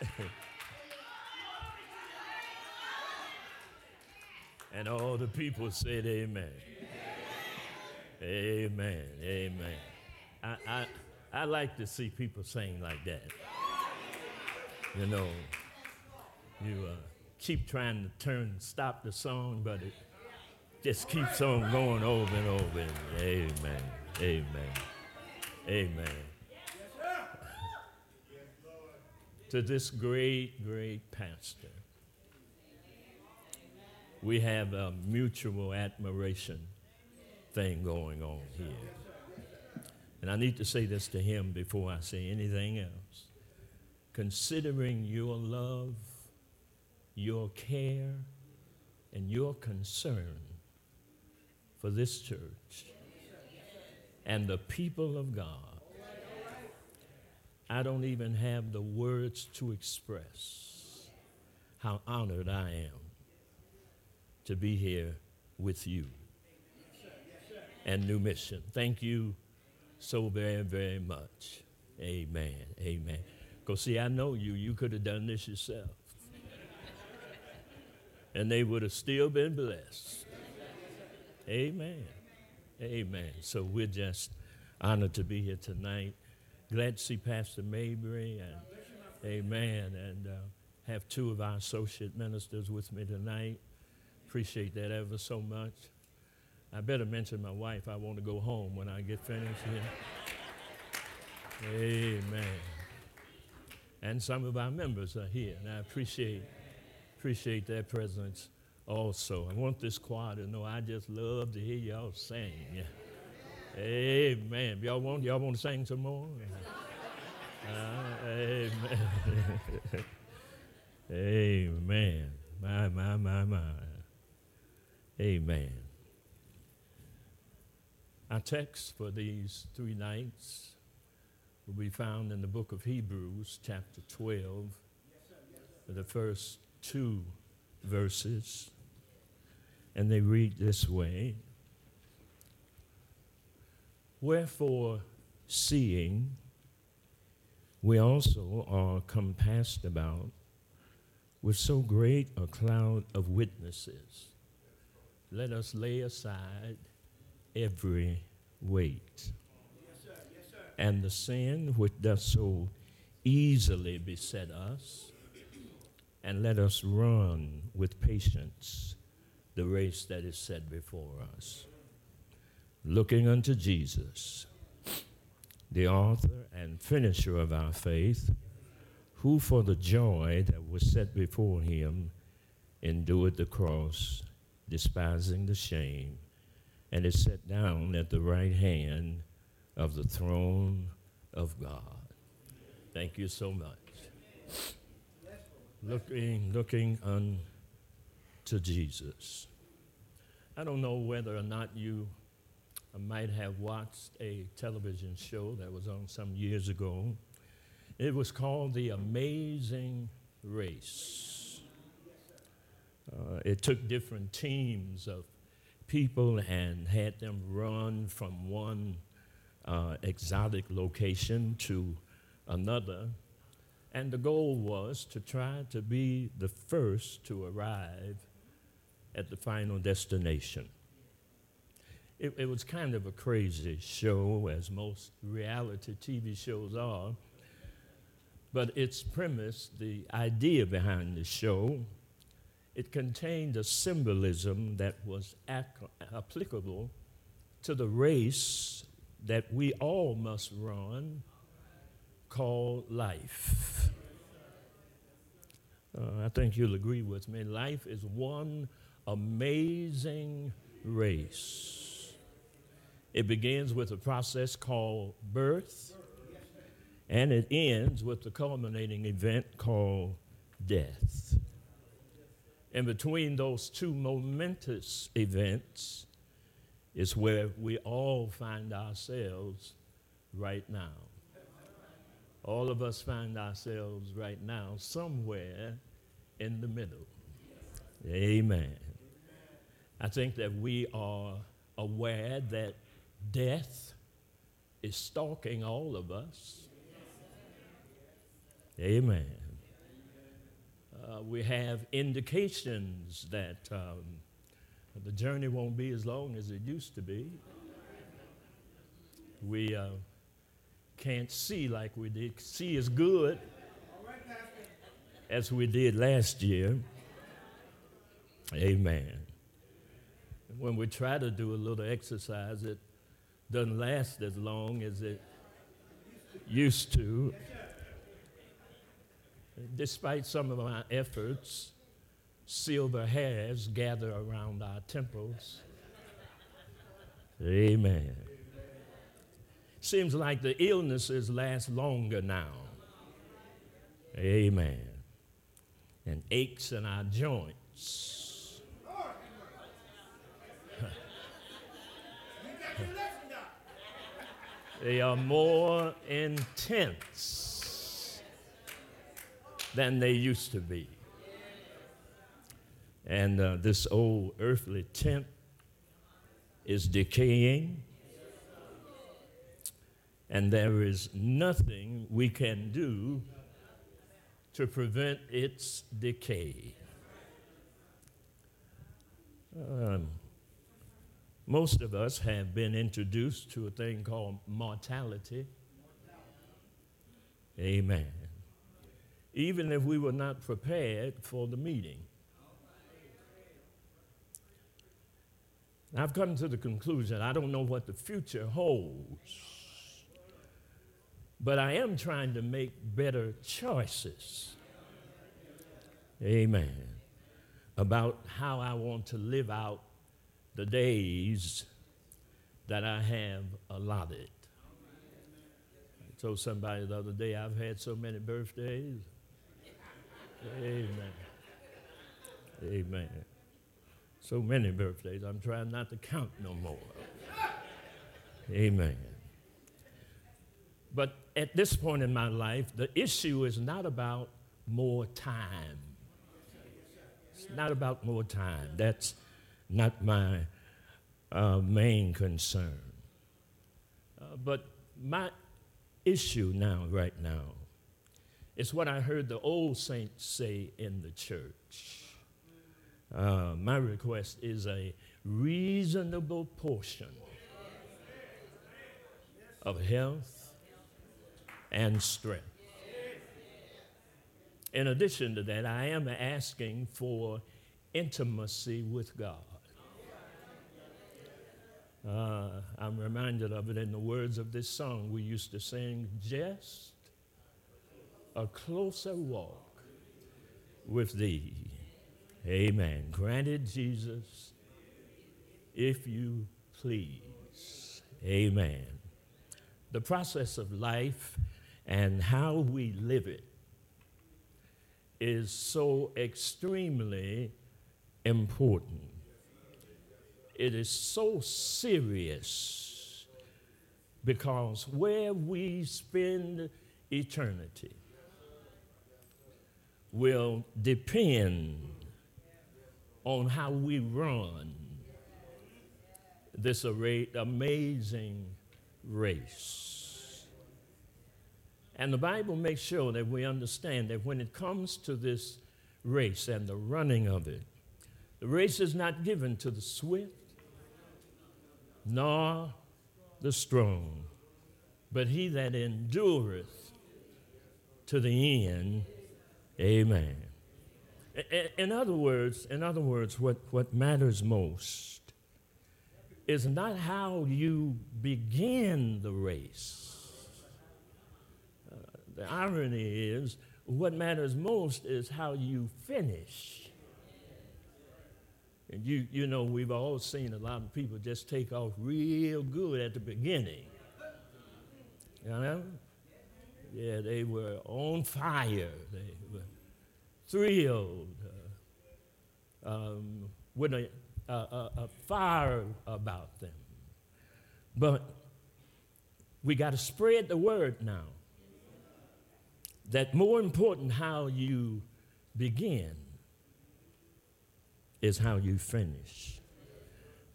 and all the people said, Amen. Amen. Amen. I, I, I like to see people sing like that. You know, you uh, keep trying to turn, stop the song, but it just keeps on going over and over. Amen. Amen. Amen. To this great, great pastor. We have a mutual admiration thing going on here. And I need to say this to him before I say anything else. Considering your love, your care, and your concern for this church and the people of God, I don't even have the words to express how honored I am to be here with you and New Mission. Thank you so very, very much. Amen. Amen. Because, see, I know you. You could have done this yourself. and they would have still been blessed. Amen. Amen. So we're just honored to be here tonight. Glad to see Pastor Mabry and Amen. And uh, have two of our associate ministers with me tonight. Appreciate that ever so much. I better mention my wife. I want to go home when I get finished here. Amen. And some of our members are here, and I appreciate appreciate their presence also. I want this choir to know I just love to hear y'all sing. Amen. Y'all want y'all want to sing some more? Uh, amen. amen. My my my my. Amen. Our text for these three nights will be found in the book of Hebrews, chapter 12, the first two verses. And they read this way Wherefore, seeing, we also are compassed about with so great a cloud of witnesses. Let us lay aside every weight and the sin which does so easily beset us, and let us run with patience the race that is set before us looking unto Jesus, the author and finisher of our faith, who for the joy that was set before him endured the cross, despising the shame, and is set down at the right hand of the throne of God. Thank you so much. Looking, looking unto Jesus. I don't know whether or not you might have watched a television show that was on some years ago. It was called The Amazing Race. Uh, it took different teams of people and had them run from one uh, exotic location to another. And the goal was to try to be the first to arrive at the final destination. It, it was kind of a crazy show, as most reality TV shows are. But its premise, the idea behind the show, it contained a symbolism that was ac- applicable to the race that we all must run called life. Uh, I think you'll agree with me. Life is one amazing race. It begins with a process called birth, and it ends with the culminating event called death. And between those two momentous events is where we all find ourselves right now. All of us find ourselves right now somewhere in the middle. Amen. I think that we are aware that Death is stalking all of us. Amen. uh, we have indications that um, the journey won't be as long as it used to be. We uh, can't see like we did. See is good as we did last year. Amen. When we try to do a little exercise, it doesn't last as long as it used to. Despite some of my efforts, silver hairs gather around our temples. Amen. Seems like the illnesses last longer now. Amen. And aches in our joints. They are more intense than they used to be. And uh, this old earthly tent is decaying, and there is nothing we can do to prevent its decay. Um, most of us have been introduced to a thing called mortality. Amen. Even if we were not prepared for the meeting. I've come to the conclusion I don't know what the future holds, but I am trying to make better choices. Amen. About how I want to live out the days that I have allotted. I told somebody the other day I've had so many birthdays. Amen. Amen. So many birthdays, I'm trying not to count no more. Amen. But at this point in my life, the issue is not about more time. It's not about more time. That's not my uh, main concern. Uh, but my issue now, right now, is what I heard the old saints say in the church. Uh, my request is a reasonable portion of health and strength. In addition to that, I am asking for intimacy with God. Uh, I'm reminded of it in the words of this song we used to sing just a closer walk with thee. Amen. Granted, Jesus, if you please. Amen. The process of life and how we live it is so extremely important. It is so serious because where we spend eternity will depend on how we run this amazing race. And the Bible makes sure that we understand that when it comes to this race and the running of it, the race is not given to the swift nor the strong, but he that endureth to the end. Amen. In other words, in other words, what, what matters most is not how you begin the race. Uh, the irony is, what matters most is how you finish. And you, you know, we've all seen a lot of people just take off real good at the beginning. You know? Yeah, they were on fire. They were thrilled, uh, um, with a, a, a fire about them. But we got to spread the word now that more important how you begin is how you finish.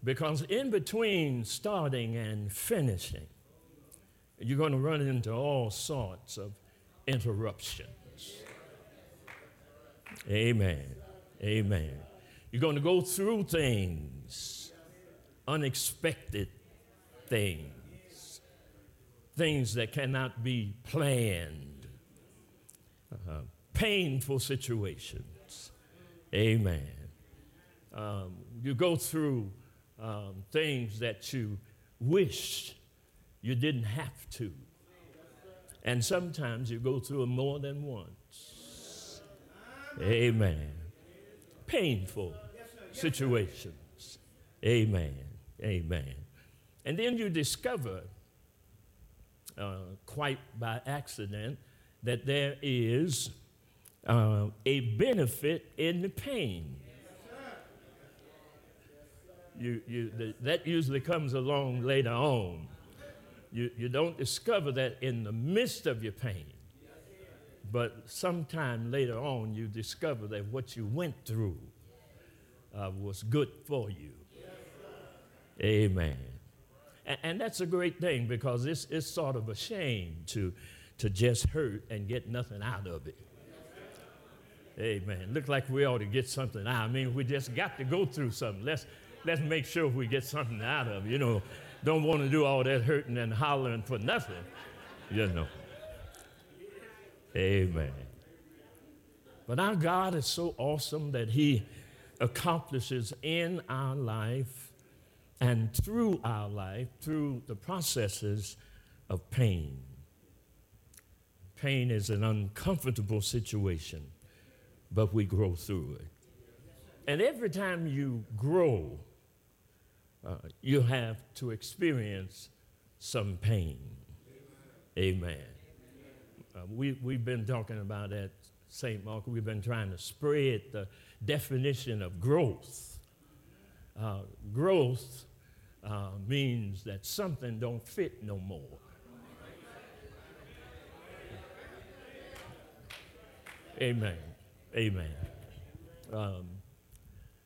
Because in between starting and finishing, you're going to run into all sorts of interruptions. Amen. Amen. You're going to go through things, unexpected things, things that cannot be planned, uh, painful situations. Amen. Um, you go through um, things that you wish you didn't have to. And sometimes you go through them more than once. Amen. Painful situations. Amen. Amen. And then you discover, uh, quite by accident, that there is uh, a benefit in the pain. You, you, that usually comes along later on. You, you don't discover that in the midst of your pain, but sometime later on you discover that what you went through uh, was good for you. Amen. And, and, that's a great thing because it's, it's sort of a shame to, to just hurt and get nothing out of it. Amen. Look like we ought to get something out. I mean, we just got to go through something. Let's, let's make sure we get something out of it. You know, don't want to do all that hurting and hollering for nothing, you know. Amen. But our God is so awesome that He accomplishes in our life and through our life, through the processes of pain. Pain is an uncomfortable situation, but we grow through it. And every time you grow, uh, you have to experience some pain. Amen. Uh, we, we've been talking about that, St. Mark, we've been trying to spread the definition of growth. Uh, growth uh, means that something don't fit no more. Amen. Amen. Um,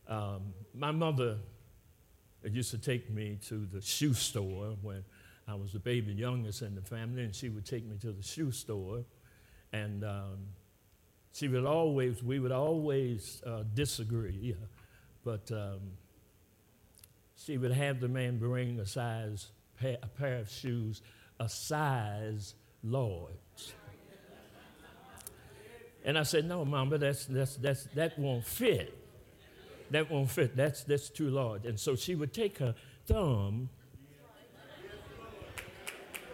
um, my mother used to take me to the shoe store when I was the baby youngest in the family, and she would take me to the shoe store. And um, she would always, we would always uh, disagree, but um, she would have the man bring a size, a pair of shoes, a size large. And I said, no, Mama, that's, that's, that's, that won't fit that won't fit. That's, that's too large. And so she would take her thumb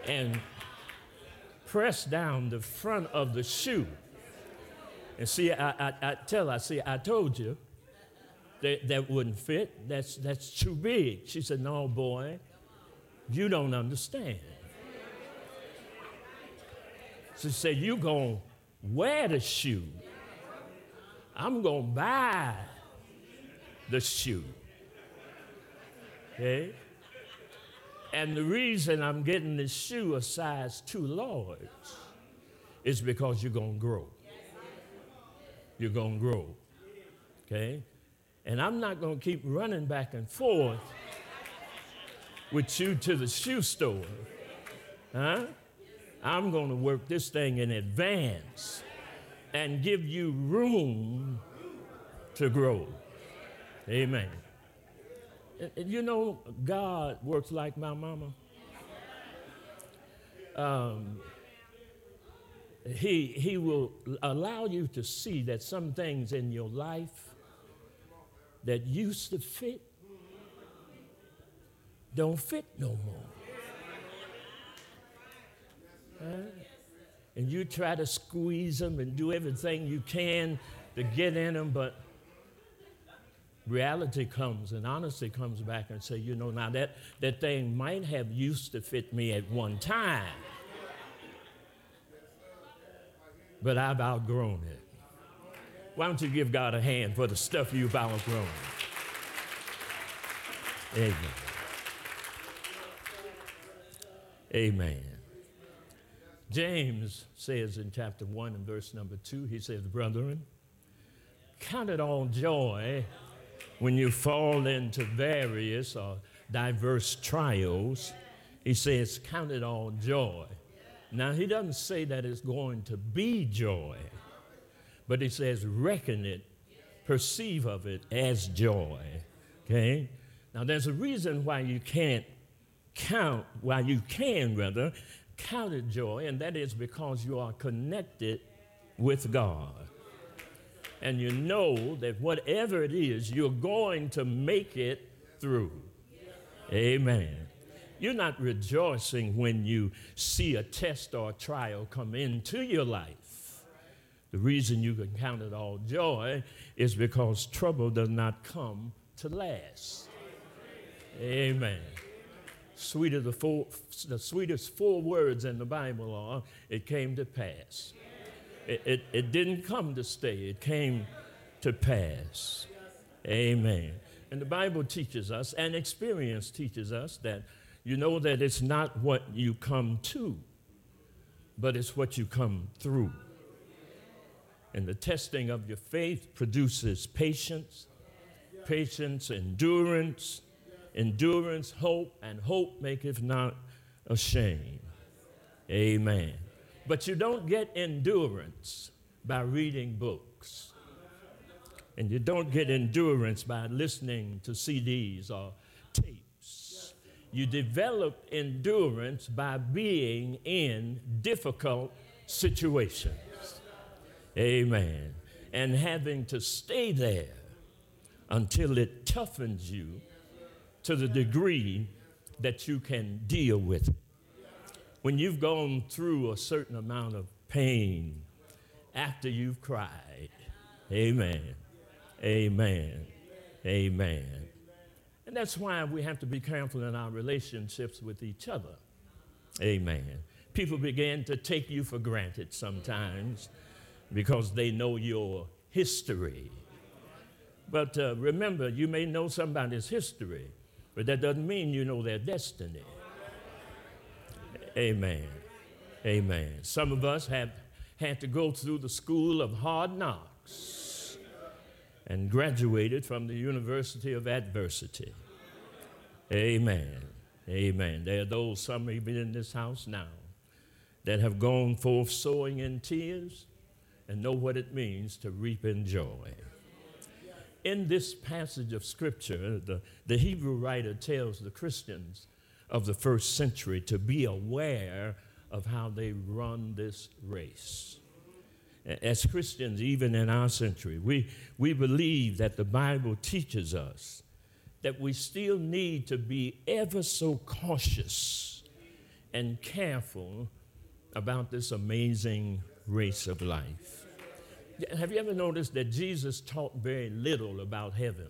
and press down the front of the shoe. And see, I, I, I tell her, I see, I told you that that wouldn't fit. That's, that's too big. She said, No, boy, you don't understand. She said, You're going to wear the shoe. I'm going to buy the shoe. Okay? And the reason I'm getting this shoe a size too large is because you're going to grow. You're going to grow. Okay? And I'm not going to keep running back and forth with you to the shoe store. Huh? I'm going to work this thing in advance and give you room to grow. Amen. You know, God works like my mama. Um, he, he will allow you to see that some things in your life that used to fit don't fit no more. And you try to squeeze them and do everything you can to get in them, but reality comes and honesty comes back and say, you know, now that, that thing might have used to fit me at one time, but I've outgrown it. Why don't you give God a hand for the stuff you've outgrown? Amen. Amen. James says in chapter 1 and verse number 2, he says, Brethren, count it all joy when you fall into various or diverse trials, he says, Count it all joy. Now, he doesn't say that it's going to be joy, But he says, reckon it, perceive of it as joy. Okay? Now, there's a reason why you can't count, why you can rather, count it joy, and that is because you are connected with God. And you know that whatever it is, you're going to make it through. Amen. You're not rejoicing when you see a test or a trial come into your life. The reason you can count it all joy is because trouble does not come to last. Amen. Sweeter the, four, the sweetest four words in the Bible are, it came to pass. It, it, it didn't come to stay, it came to pass. Amen. And the Bible teaches us, and experience teaches us, that you know that it's not what you come to, but it's what you come through. And the testing of your faith produces patience, patience, endurance, endurance, hope, and hope maketh not ashamed. Amen. But you don't get endurance by reading books. And you don't get endurance by listening to CDs or tapes. You develop endurance by being in difficult situations. Amen. And having to stay there until it toughens you to the degree that you can deal with it. When you've gone through a certain amount of pain after you've cried, amen, amen, amen. And that's why we have to be careful in our relationships with each other. Amen. People begin to take you for granted sometimes because they know your history. But uh, remember, you may know somebody's history, but that doesn't mean you know their destiny. Amen. Amen. Some of us have had to go through the school of hard knocks and graduated from the University of Adversity. Amen. Amen. There are those, some even in this house now, that have gone forth sowing in tears and know what it means to reap in joy in this passage of Scripture, the, the Hebrew writer tells the Christians of the first century to be aware of how they run this race. As Christians, even in our century, we, we believe that the Bible teaches us that we still need to be ever so cautious and careful about this amazing race of life. Have you ever noticed that Jesus taught very little about heaven?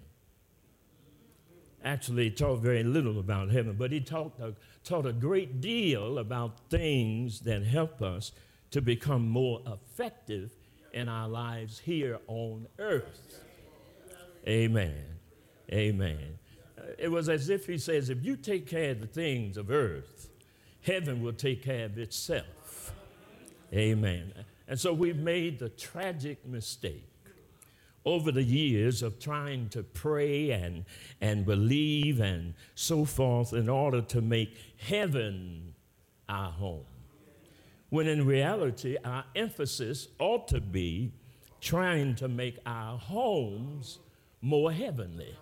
Actually, taught very little about heaven, but he taught a, taught a great deal about things that help us to become more effective in our lives here on earth. Amen. Amen. It was as if he says, if you take care of the things of earth, heaven will take care of itself. Amen. And so we've made the tragic mistake over the years of trying to pray and, and believe and so forth in order to make heaven our home. When in reality, our emphasis ought to be trying to make our homes more heavenly.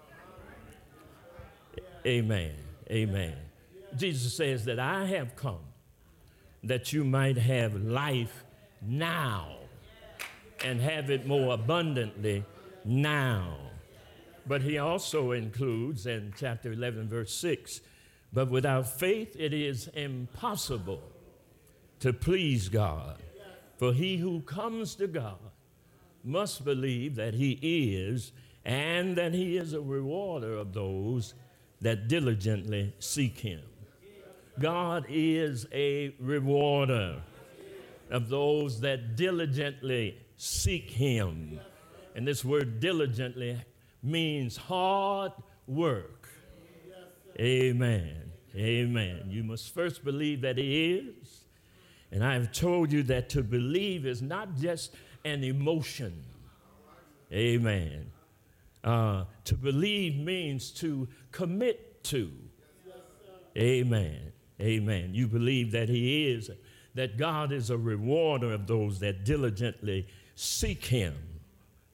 Amen. Amen. Jesus says that I have come that you might have life now and have it more abundantly now. But he also includes in chapter 11, verse 6 but without faith it is impossible to please God. For he who comes to God must believe that he is and that he is a rewarder of those that diligently seek him. God is a rewarder of those that diligently seek him. And this word diligently means hard work. Amen. Amen. You must first believe that he is. And I have told you that to believe is not just an emotion. Amen. Uh, to believe means to commit to. Amen. Amen. You believe that he is that God is a rewarder of those that diligently seek Him.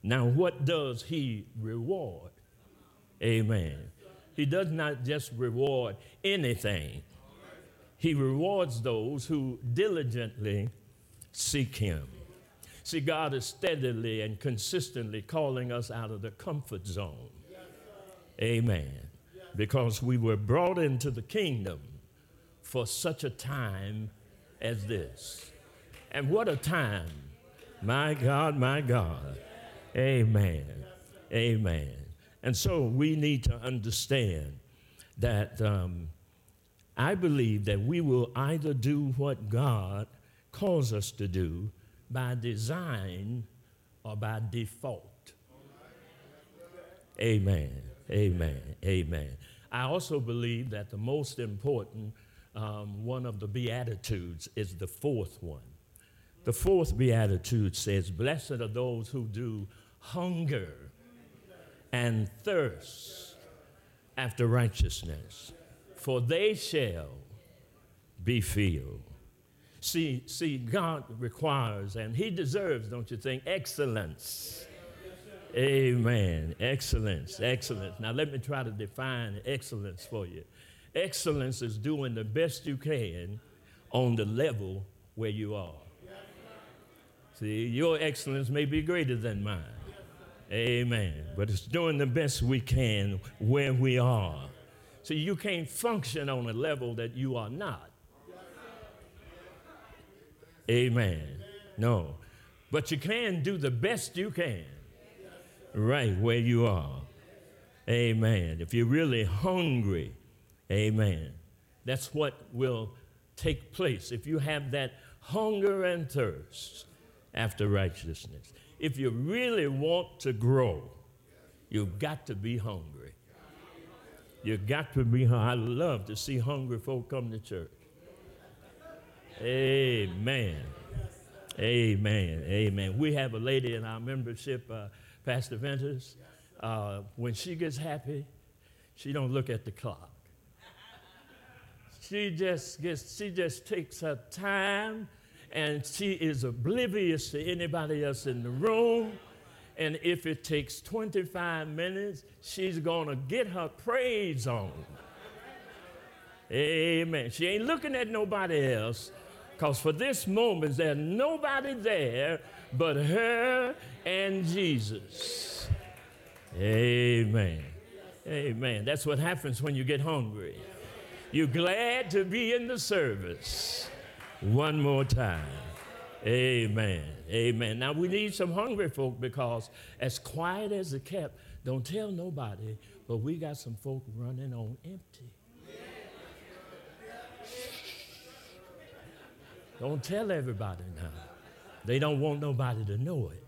Now, what does he reward? Amen. He does not just reward anything, he rewards those who diligently seek him. See, God is steadily and consistently calling us out of the comfort zone. Amen. Because we were brought into the kingdom for such a time as this. And what a time. My God, my God. Amen. Amen. And so we need to understand that um, I believe that we will either do what God calls us to do by design or by default. Amen. Amen. Amen. I also believe that the most important um, one of the Beatitudes is the fourth one. The fourth Beatitude says, Blessed are those who do hunger and thirst after righteousness, for they shall be filled. See, see, God requires, and He deserves, don't you think, excellence. Amen. Excellence, excellence. Now, let me try to define excellence for you. Excellence is doing the best you can on the level where you are. See, your excellence may be greater than mine. Amen. But it's doing the best we can where we are. See, you can't function on a level that you are not. Amen. No. But you can do the best you can right where you are. Amen. If you're really hungry, amen. That's what will take place. If you have that hunger and thirst after righteousness, if you really want to grow, you've got to be hungry. You've got to be hungry. I love to see hungry folk come to church. Amen. Amen. Amen. We have a lady in our membership, uh, Pastor Venters. Uh, when she gets happy, she don't look at the clock. She just gets, she just takes her time and she is oblivious to anybody else in the room. And if it takes 25 minutes, she's going to get her praise on. Amen. She ain't looking at nobody else because for this moment, there's nobody there but her and Jesus. Amen. Amen. That's what happens when you get hungry. You're glad to be in the service one more time. Amen. Amen. Now we need some hungry folk because as quiet as it kept, don't tell nobody, but we got some folk running on empty. Don't tell everybody now. They don't want nobody to know it.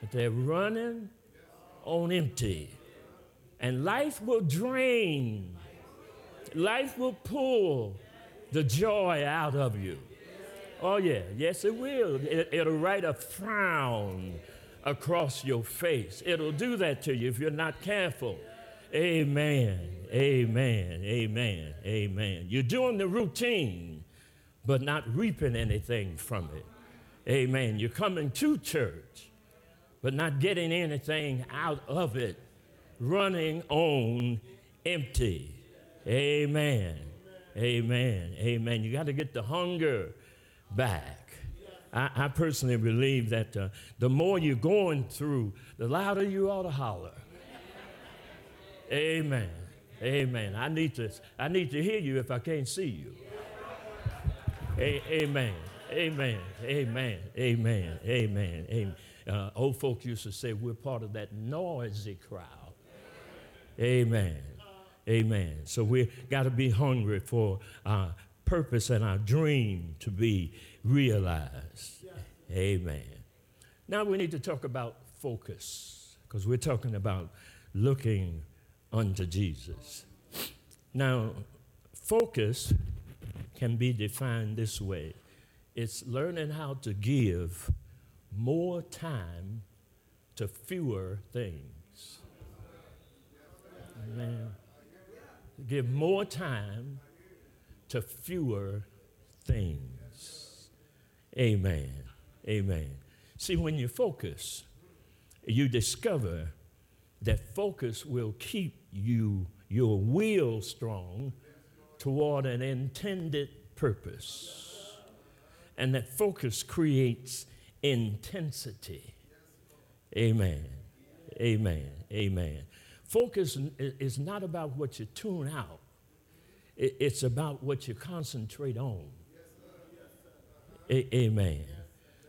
But they're running on empty. And life will drain, life will pull the joy out of you. Oh, yeah, yes, it will. It, it'll write a frown across your face. It'll do that to you if you're not careful. Amen, amen, amen, amen. You're doing the routine, but not reaping anything from it. Amen. You're coming to church, but not getting anything out of it, running on empty. Amen. Amen. Amen. You got to get the hunger back. I, I personally believe that uh, the more you're going through, the louder you ought to holler. Amen. Amen. I need to, I need to hear you if I can't see you. A- amen. Amen. Amen. Amen. Amen. Amen. Uh, old folks used to say we're part of that noisy crowd. Amen. Amen. So we got to be hungry for our purpose and our dream to be realized. Amen. Now we need to talk about focus because we're talking about looking unto Jesus. Now, focus can be defined this way it's learning how to give more time to fewer things. Amen give more time to fewer things. Amen. Amen. See, when you focus, you discover that focus will keep you, your will strong toward an intended purpose. And that focus creates intensity. Amen. Amen. Amen. Focus is not about what you tune out, it's about what you concentrate on. Amen.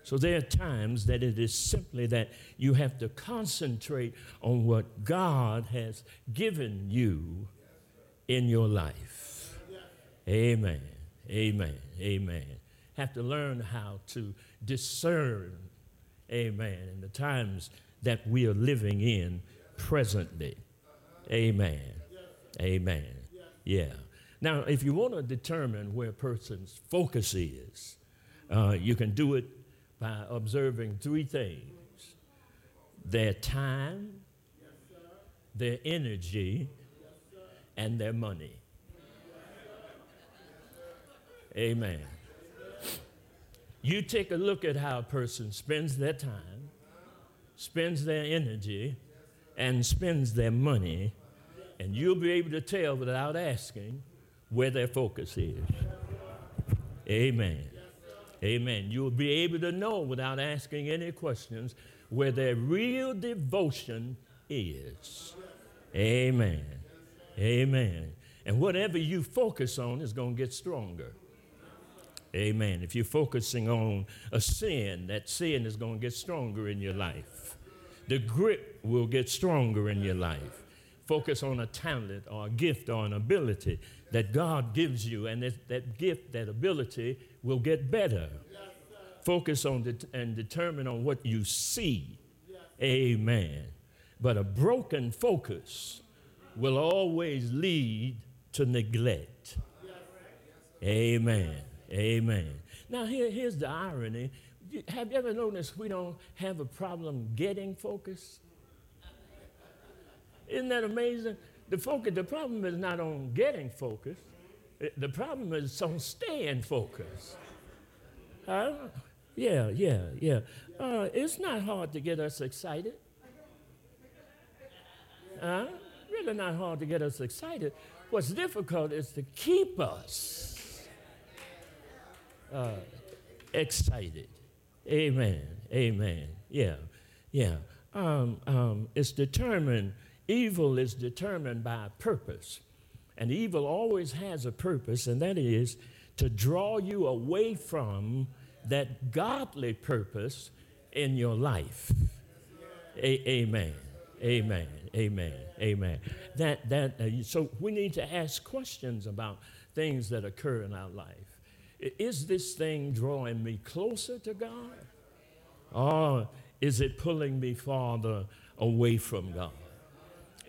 So there are times that it is simply that you have to concentrate on what God has given you in your life. Amen. Amen. Amen. Have to learn how to discern, amen, in the times that we are living in presently. Amen. Amen. Yeah. Now, if you want to determine where a person's focus is, uh, you can do it by observing three things their time, their energy, and their money. Amen. You take a look at how a person spends their time, spends their energy, and spends their money, and you'll be able to tell without asking where their focus is. Amen. Amen. You'll be able to know without asking any questions where their real devotion is. Amen. Amen. And whatever you focus on is going to get stronger. Amen. If you're focusing on a sin, that sin is going to get stronger in your life. The grip will get stronger in your life. Focus on a talent or a gift or an ability that God gives you, and that, that gift, that ability will get better. Focus on det- and determine on what you see. Amen. But a broken focus will always lead to neglect. Amen. Amen. Now, here, here's the irony. Have you ever noticed we don't have a problem getting focus? Isn't that amazing? The focus, the problem is not on getting focus. The problem is on staying focused. Huh? Yeah, yeah, yeah. Uh, it's not hard to get us excited. Huh? Really not hard to get us excited. What's difficult is to keep us uh, excited. Amen. Amen. Yeah. Yeah. Um, um, it's determined, evil is determined by purpose. And evil always has a purpose, and that is to draw you away from that godly purpose in your life. A- amen. Amen. Amen. Amen. That that uh, so we need to ask questions about things that occur in our life. Is this thing drawing me closer to God? Or is it pulling me farther away from God?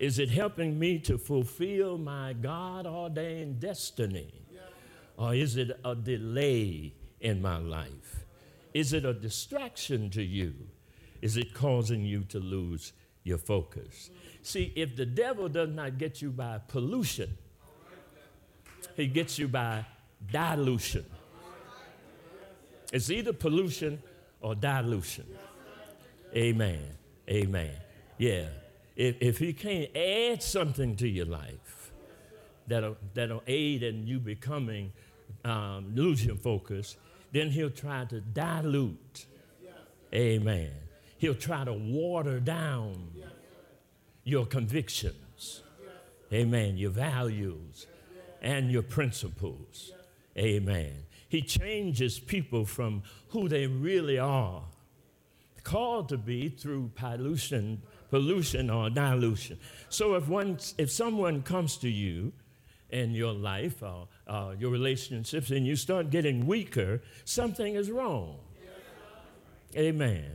Is it helping me to fulfill my God ordained destiny? Or is it a delay in my life? Is it a distraction to you? Is it causing you to lose your focus? See, if the devil does not get you by pollution, he gets you by dilution. It's either pollution or dilution. Amen. Amen. Yeah. If, if he can't add something to your life that'll, that'll aid in you becoming, um, losing focus, then he'll try to dilute. Amen. He'll try to water down your convictions. Amen. Your values and your principles. Amen. He changes people from who they really are, called to be through pollution, pollution or dilution. So if one, if someone comes to you in your life or uh, your relationships and you start getting weaker, something is wrong. Amen.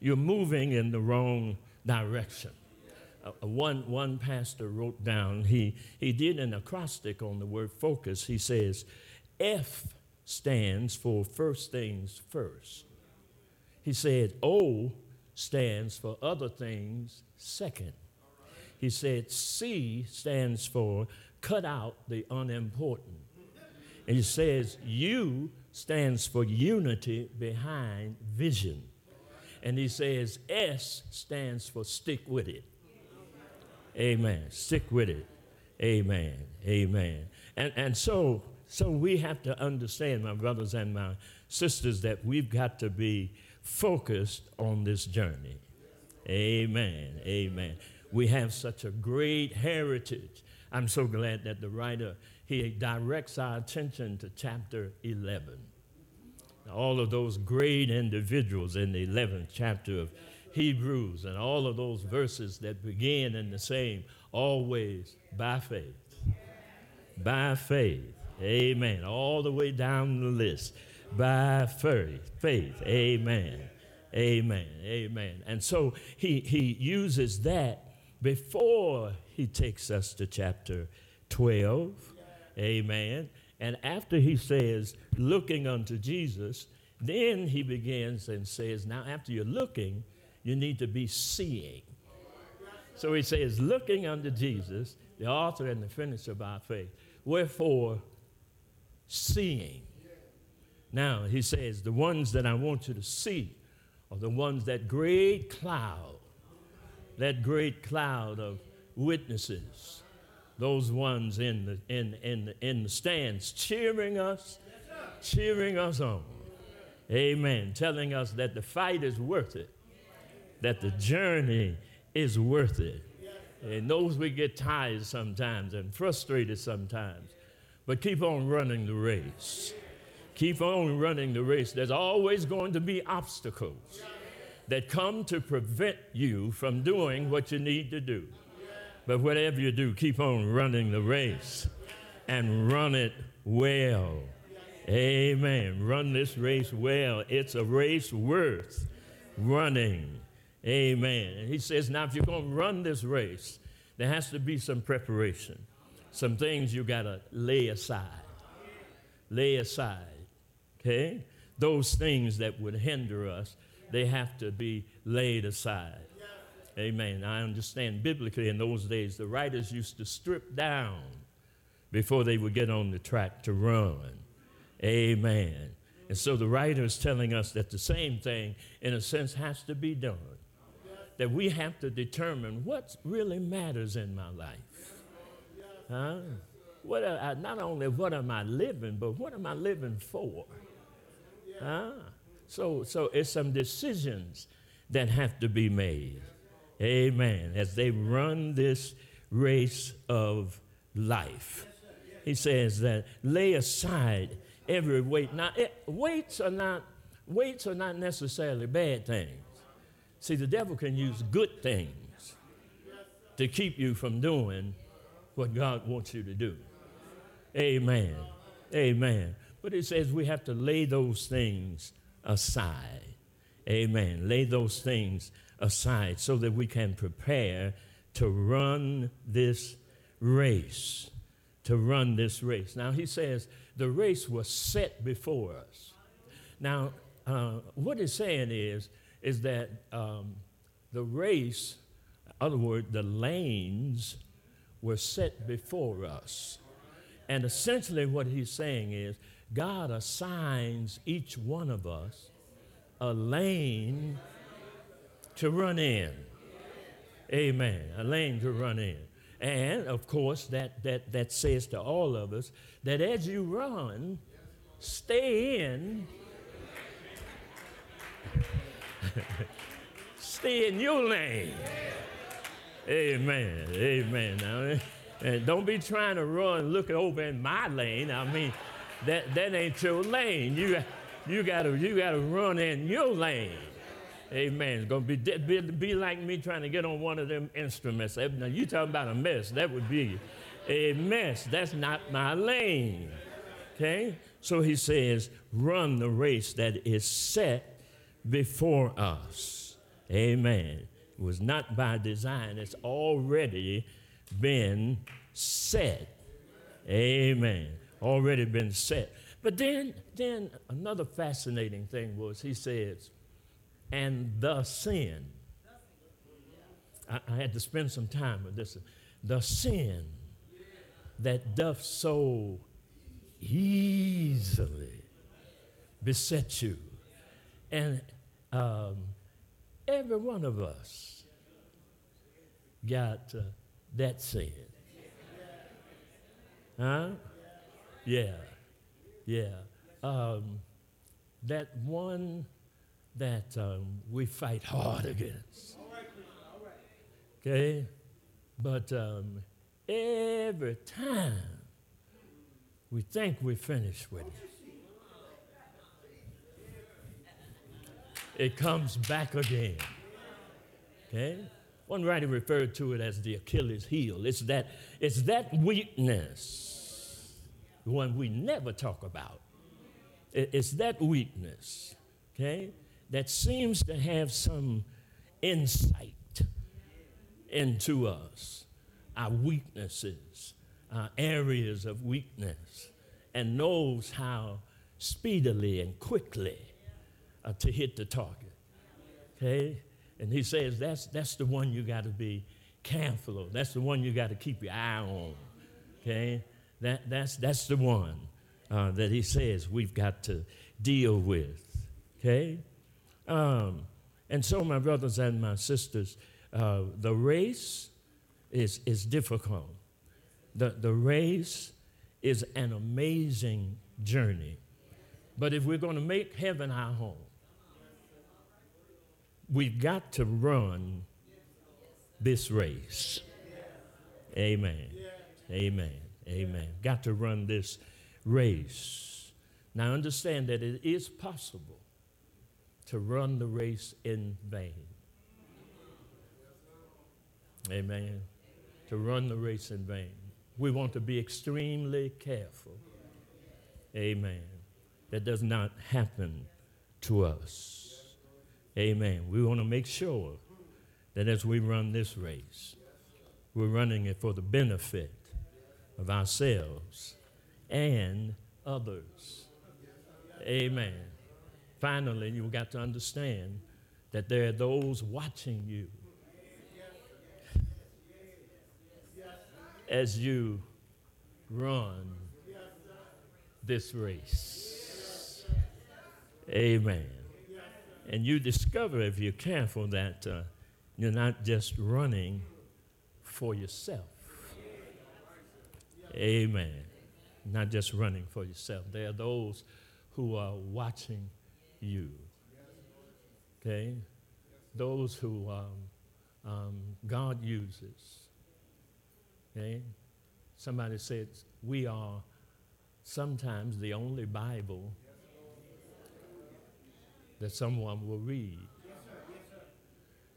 You're moving in the wrong direction. Uh, one, one pastor wrote down, he, he did an acrostic on the word focus. He says, F stands for first things first. He said, O stands for other things second. He said, C stands for cut out the unimportant. And he says, U stands for unity behind vision. And he says, S stands for stick with it. Amen. Stick with it. Amen. Amen. And, and so, so we have to understand, my brothers and my sisters, that we've got to be focused on this journey. Amen. Amen. We have such a great heritage. I'm so glad that the writer he directs our attention to chapter 11. All of those great individuals in the 11th chapter of Hebrews and all of those verses that begin in the same always by faith. By faith. Amen. All the way down the list. By faith. Faith. Amen. Amen. Amen. And so he, he uses that before he takes us to chapter 12. Amen. And after he says, looking unto Jesus, then he begins and says, now after you're looking, you need to be seeing. So he says, looking unto Jesus, the author and the finisher of our faith. Wherefore, seeing. Now, he says, the ones that I want you to see are the ones that great cloud, that great cloud of witnesses, those ones in the, in, in, in the stands cheering us, cheering us on. Amen. Telling us that the fight is worth it, that the journey is worth it. And those we get tired sometimes and frustrated sometimes, but keep on running the race. Keep on running the race. There's always going to be obstacles that come to prevent you from doing what you need to do. But whatever you do, keep on running the race and run it well. Amen. Run this race well. It's a race worth running. Amen. And he says, now if you're going to run this race, there has to be some preparation, some things you got to lay aside. Lay aside. Okay? Those things that would hinder us, they have to be laid aside. Amen. I understand biblically in those days, the writers used to strip down before they would get on the track to run. Amen. And so the writer is telling us that the same thing, in a sense, has to be done. That we have to determine what really matters in my life. Huh? What I, not only what am I living, but what am I living for? Huh? So, so it's some decisions that have to be made. Amen. As they run this race of life. He says that lay aside every weight. Now, it, weights are not weights are not necessarily bad things. See, the devil can use good things to keep you from doing what God wants you to do. Amen. Amen. But it says we have to lay those things aside. Amen. Lay those things aside so that we can prepare to run this race. To run this race. Now, he says the race was set before us. Now, uh, what he's saying is, is that um, the race, other words, the lanes were set before us. And essentially, what he's saying is, God assigns each one of us a lane to run in. Amen. A lane to run in. And of course, that, that, that says to all of us that as you run, stay in. stay in your lane. Amen. Amen. Now, and don't be trying to run looking over in my lane. I mean, that, that ain't your lane. You, you gotta you gotta run in your lane. Amen. It's going to be, be, be like me trying to get on one of them instruments. Now, you talking about a mess. That would be a mess. That's not my lane. Okay? So he says, run the race that is set before us. Amen. It was not by design, it's already been set. Amen. Already been set. But then, then another fascinating thing was he says, and the sin. I, I had to spend some time with this. The sin that doth so easily beset you. And um, every one of us got uh, that sin. Huh? Yeah, yeah. Um, that one that um, we fight hard against. Okay? But um, every time we think we're finished with it, it comes back again. Okay? One writer referred to it as the Achilles heel. It's that, it's that weakness, one we never talk about. It's that weakness, okay, that seems to have some insight into us, our weaknesses, our areas of weakness, and knows how speedily and quickly uh, to hit the target. Okay? And he says that's, that's the one you got to be careful of. That's the one you got to keep your eye on. Okay? That, that's, that's the one uh, that he says we've got to deal with. Okay? Um, and so, my brothers and my sisters, uh, the race is, is difficult. The, the race is an amazing journey. But if we're going to make heaven our home, we've got to run this race. Amen. Amen. Amen. Got to run this race. Now understand that it is possible to run the race in vain. Amen. To run the race in vain. We want to be extremely careful. Amen. That does not happen to us. Amen. We want to make sure that as we run this race, we're running it for the benefit of ourselves and others. Amen. Finally, you've got to understand that there are those watching you as you run this race. Amen. And you discover, if you're careful, that uh, you're not just running for yourself. Amen. Not just running for yourself. There are those who are watching you. Okay? Those who um, um, God uses Okay? Somebody said, We are sometimes the only Bible that someone will read.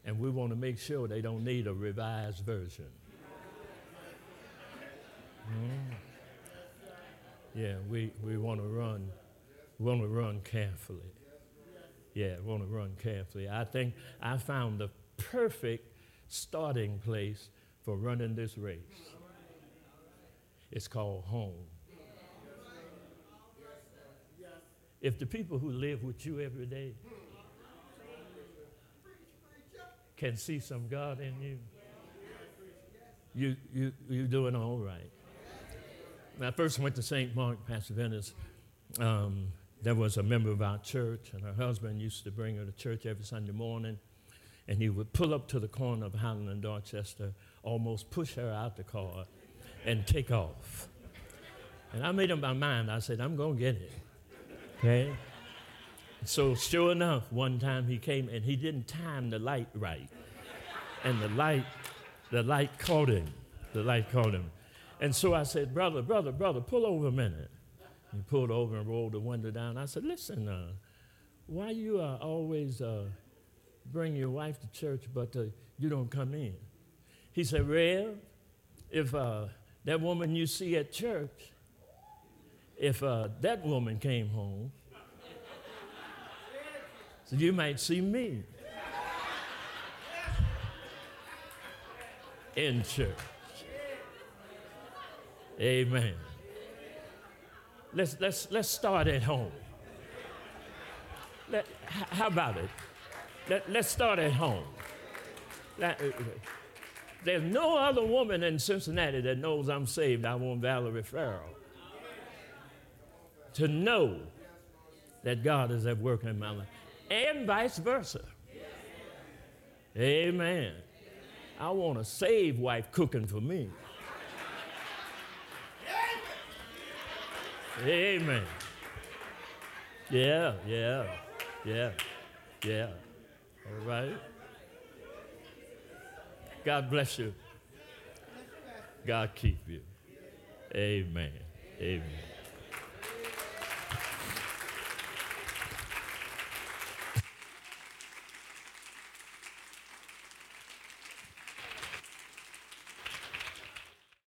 And we want to make sure they don't need a revised version. Yeah, we, we want to run, want to run carefully. Yeah, want to run carefully. I think I found the perfect starting place for running this race. It's called home. If the people who live with you every day can see some God in you, you, you, you're doing all right. When I first went to St. Mark, Pasadena, um, there was a member of our church, and her husband used to bring her to church every Sunday morning, and he would pull up to the corner of Highland and Dorchester almost push her out the car and take off. And I made up my mind. I said, I'm going to get it. Okay? So, sure enough, one time he came and he didn't time the light right. And the light, the light caught him. The light caught him. And so I said, Brother, brother, brother, pull over a minute. He pulled over and rolled the window down. I said, Listen, uh, why you uh, always uh, bring your wife to church, but uh, you don't come in? He said, Rev, if uh, that woman you see at church, if uh, that woman came home, so you might see me in church. Amen. Let's, let's, let's start at home. Let, how about it? Let, let's start at home. There's no other woman in Cincinnati that knows I'm saved. I want Valerie Ferrell to know that God is at work in my life, and vice versa. Amen. I want a saved wife cooking for me. Amen. Yeah, yeah, yeah, yeah. All right. God bless you. God keep you. Amen. Amen.